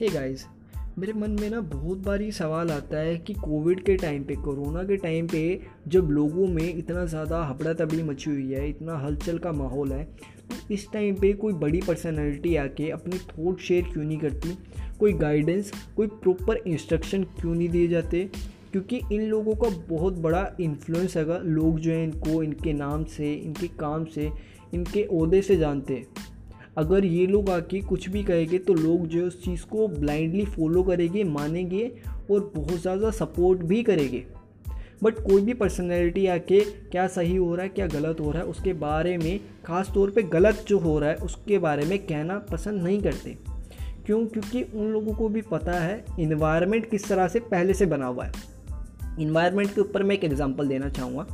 Hey guys मेरे मन में ना बहुत बार ये सवाल आता है कि कोविड के टाइम पे कोरोना के टाइम पे जब लोगों में इतना ज़्यादा हबड़ा तबड़ी मची हुई है, इतना हलचल का माहौल है तो इस टाइम पे कोई बड़ी पर्सनैलिटी आके अपने थॉट शेयर क्यों नहीं करती? कोई गाइडेंस कोई प्रॉपर इंस्ट्रक्शन क्यों नहीं दिए जाते? क्योंकि इन लोगों का बहुत बड़ा इन्फ्लुएंस है लोग जो हैं इनको, इनके नाम से, इनके काम से, इनके अहदे से जानते हैं। अगर ये लोग आके कुछ भी कहेंगे तो लोग जो उस चीज़ को ब्लाइंडली फॉलो करेंगे, मानेंगे और बहुत ज़्यादा सपोर्ट भी करेंगे। बट कोई भी पर्सनैलिटी आके क्या सही हो रहा है, क्या गलत हो रहा है, उसके बारे में ख़ास तौर पे गलत जो हो रहा है, उसके बारे में कहना पसंद नहीं करते। क्यों? क्योंकि उन लोगों को भी पता है इन्वायरमेंट किस तरह से पहले से बना हुआ है। इन्वायरमेंट के ऊपर मैं एक एग्ज़ाम्पल देना चाहूँगा।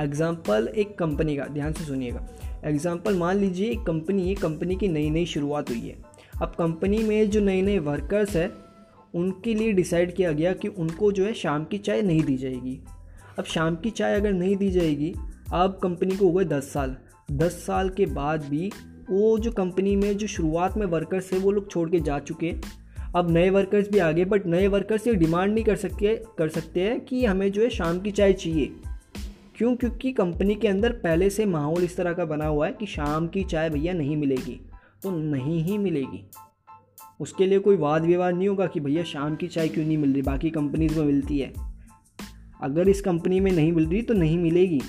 एग्ज़ाम्पल एक कंपनी का, ध्यान से सुनिएगा। एग्ज़ाम्पल मान लीजिए एक कंपनी है कंपनी की नई नई शुरुआत हुई है। अब कंपनी में जो नए नए वर्कर्स है, उनके लिए डिसाइड किया गया कि उनको जो है शाम की चाय नहीं दी जाएगी। अब शाम की चाय अगर नहीं दी जाएगी, अब कंपनी को हो गए दस साल। दस साल के बाद भी वो जो कंपनी में जो शुरुआत में वर्कर्स थे वो लोग छोड़ के जा चुके अब नए वर्कर्स भी आ गए बट नए वर्कर्स ये डिमांड नहीं कर सकते कर सकते हैं कि हमें जो है शाम की चाय चाहिए। क्यों? क्योंकि कंपनी के अंदर पहले से माहौल इस तरह का बना हुआ है कि शाम की चाय भैया नहीं मिलेगी तो नहीं ही मिलेगी। उसके लिए कोई वाद विवाद नहीं होगा कि भैया शाम की चाय क्यों नहीं मिल रही? बाकी कंपनीज़ में मिलती है। अगर इस कंपनी में नहीं मिल रही तो नहीं मिलेगी।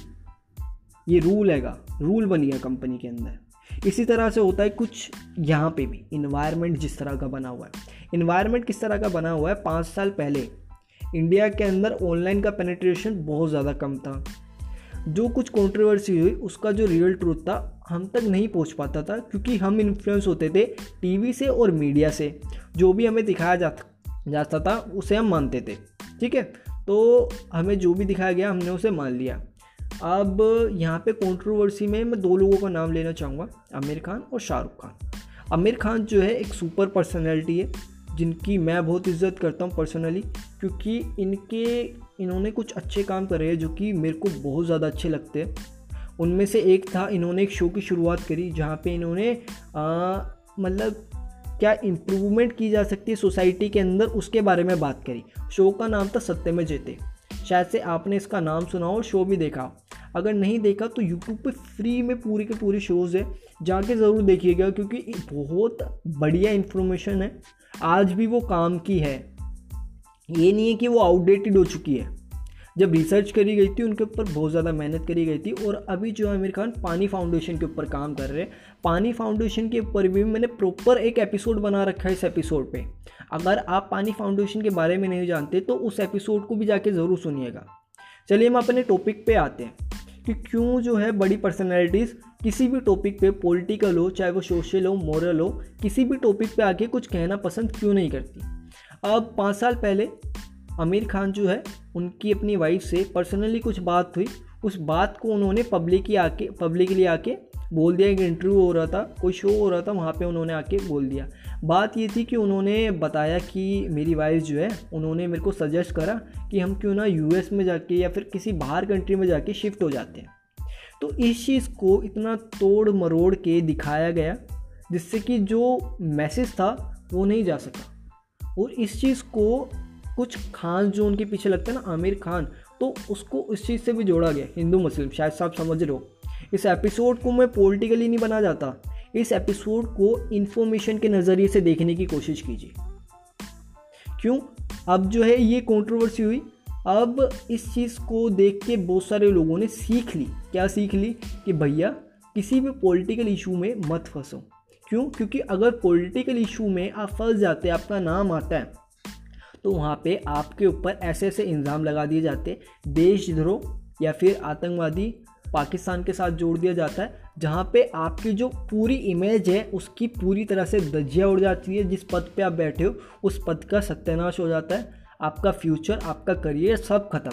ये रूल हैगा। रूल बन गया कंपनी के अंदर। इसी तरह से होता है कुछ यहाँ पे भी। इन्वायरमेंट जिस तरह का बना हुआ है। इन्वायरमेंट किस तरह का बना हुआ है? पाँच साल पहले। इंडिया के अंदर ऑनलाइन का पेनेट्रेशन बहुत ज़्यादा कम था। जो कुछ कंट्रोवर्सी हुई, उसका जो रियल ट्रूथ था, हम तक नहीं पहुँच पाता था, क्योंकि हम इन्फ्लुएंस होते थे टीवी से और मीडिया से। जो भी हमें दिखाया जाता जाता था, उसे हम मानते थे। ठीक है? तो हमें जो भी दिखाया गया, हमने उसे मान लिया। अब यहाँ पे कंट्रोवर्सी में मैं दो लोगों का नाम लेना चाहूँगा, आमिर खान और शाहरुख खान। आमिर खान जो है, एक सुपर पर्सनैलिटी है। जिनकी मैं बहुत इज़्ज़त करता हूँ पर्सनली क्योंकि इनके, इन्होंने कुछ अच्छे काम करे हैं जो कि मेरे को बहुत ज़्यादा अच्छे लगते हैं। उनमें से एक था, इन्होंने एक शो की शुरुआत करी, जहाँ पे इन्होंने मतलब क्या इम्प्रूवमेंट की जा सकती है सोसाइटी के अंदर, उसके बारे में बात करी। शो का नाम था सत्य में जेते। शायद से आपने इसका नाम सुना और शो भी देखा अगर नहीं देखा तो यूट्यूब पे फ्री में पूरी के पूरी शोज़ है। जाके ज़रूर देखिएगा क्योंकि बहुत बढ़िया इन्फॉर्मेशन है। आज भी वो काम की है। ये नहीं है कि वो आउटडेटेड हो चुकी है। जब रिसर्च करी गई थी, उनके ऊपर बहुत ज़्यादा मेहनत करी गई थी और अभी जो आमिर खान पानी फाउंडेशन के ऊपर काम कर रहे हैं। पानी फाउंडेशन के ऊपर भी मैंने प्रॉपर एक एपिसोड बना रखा है इस एपिसोड पे। अगर आप पानी फाउंडेशन के बारे में नहीं जानते तो उस एपिसोड को भी जाके ज़रूर सुनिएगा। चलिए हम अपने टॉपिक पे आते हैं। कि क्यों जो है बड़ी पर्सनैलिटीज़ किसी भी टॉपिक पे पॉलिटिकल हो, चाहे वो सोशल हो मॉरल हो, किसी भी टॉपिक पे आके कुछ कहना पसंद क्यों नहीं करती? अब पाँच साल पहले आमिर खान जो है, उनकी अपनी वाइफ से पर्सनली कुछ बात हुई। उस बात को उन्होंने पब्लिक ही आके पब्लिकली आके बोल दिया। एक इंटरव्यू हो रहा था, कोई शो हो रहा था, वहाँ पे उन्होंने आके बोल दिया। बात ये थी कि उन्होंने बताया कि मेरी वाइफ जो है, उन्होंने मेरे को सजेस्ट करा कि हम क्यों ना यूएस में जाके या फिर किसी बाहर कंट्री में जाके शिफ्ट हो जाते हैं। तो इस चीज़ को इतना तोड़ मरोड़ के दिखाया गया, जिससे कि जो मैसेज था, वो नहीं जा सका। और इस चीज़ को कुछ खान जो उनके पीछे लगता है ना, आमिर खान तो उसको इस चीज़ से भी जोड़ा गया, हिंदू मुस्लिम, शायद साहब समझ रहे हो। इस एपिसोड को मैं पॉलिटिकली नहीं बना जाता। इस एपिसोड को इन्फॉर्मेशन के नज़रिए से देखने की कोशिश कीजिए। क्यों? अब जो है ये कंट्रोवर्सी हुई। अब इस चीज़ को देख के बहुत सारे लोगों ने सीख ली। क्या सीख ली? कि भैया, किसी भी पॉलिटिकल इशू में मत फंसो। क्यों? क्योंकि अगर पॉलिटिकल इशू में आप फंस जाते, आपका नाम आता है तो वहाँ पे आपके ऊपर ऐसे ऐसे इल्ज़ाम लगा दिए जाते। देशद्रोह या फिर आतंकवादी पाकिस्तान के साथ जोड़ दिया जाता है। जहाँ पे आपकी जो पूरी इमेज है, उसकी पूरी तरह से दजिया उड़ जाती है। जिस पद पे आप बैठे हो, उस पद का सत्यानाश हो जाता है। आपका फ्यूचर आपका करियर सब खत्म।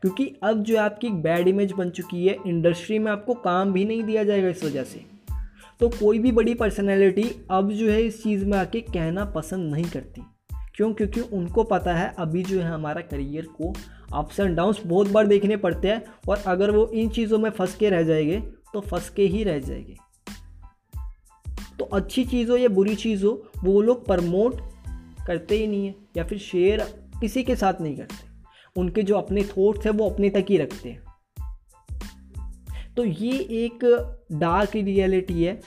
क्योंकि अब जो आपकी बैड इमेज बन चुकी है। इंडस्ट्री में आपको काम भी नहीं दिया जाएगा इस वजह से। तो कोई भी बड़ी पर्सनैलिटी अब जो है, इस चीज़ में आके कहना पसंद नहीं करती। क्यों? क्योंकि उनको पता है, अभी जो है, हमारा करियर को अप्स एंड डाउन्स बहुत बार देखने पड़ते हैं। और अगर वो इन चीज़ों में फंस के रह जाएँगे तो फंस के ही रह जाएँगे। तो अच्छी चीज़ हो या बुरी चीज़ हो, वो लोग प्रमोट करते ही नहीं है या फिर शेयर किसी के साथ नहीं करते। उनके जो अपने थॉट्स हैं, वो अपने तक ही रखते हैं। तो ये एक डार्क रियलिटी है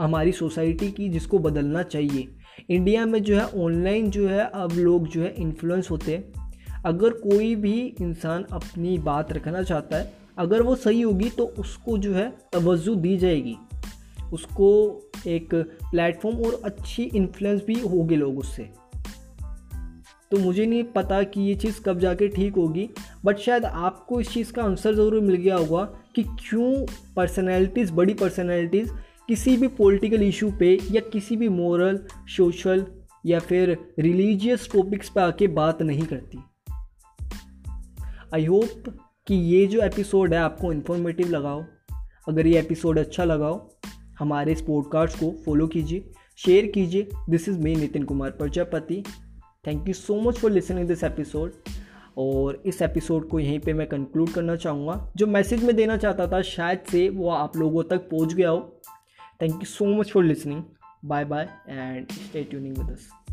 हमारी सोसाइटी की, जिसको बदलना चाहिए। इंडिया में जो है ऑनलाइन जो है, अब लोग जो है इन्फ्लुएंस होते हैं। अगर कोई भी इंसान अपनी बात रखना चाहता है अगर वो सही होगी तो उसको जो है तवज्जो दी जाएगी। उसको एक प्लेटफॉर्म और अच्छी इन्फ्लुएंस भी होगी लोग उससे। तो मुझे नहीं पता कि ये चीज़ कब जाके ठीक होगी बट शायद आपको इस चीज़ का आंसर ज़रूर मिल गया होगा कि क्यों पर्सनैलिटीज़ बड़ी पर्सनैलिटीज़ किसी भी पॉलिटिकल इशू पे या किसी भी मॉरल सोशल या फिर रिलीजियस टॉपिक्स पे आके बात नहीं करती। आई होप कि ये जो एपिसोड है, आपको इन्फॉर्मेटिव लगाओ। अगर ये एपिसोड अच्छा लगाओ, हमारे इस पॉडकास्ट को फॉलो कीजिए शेयर कीजिए। This is me Nitin Kumar Prajapati thank you so much for listening this episode और इस एपिसोड को यहीं पे मैं कंक्लूड करना चाहूँगा। जो मैसेज मैं देना चाहता था, शायद से वो आप लोगों तक पहुँच गया हो। Thank you so much for listening bye bye and stay tuning with us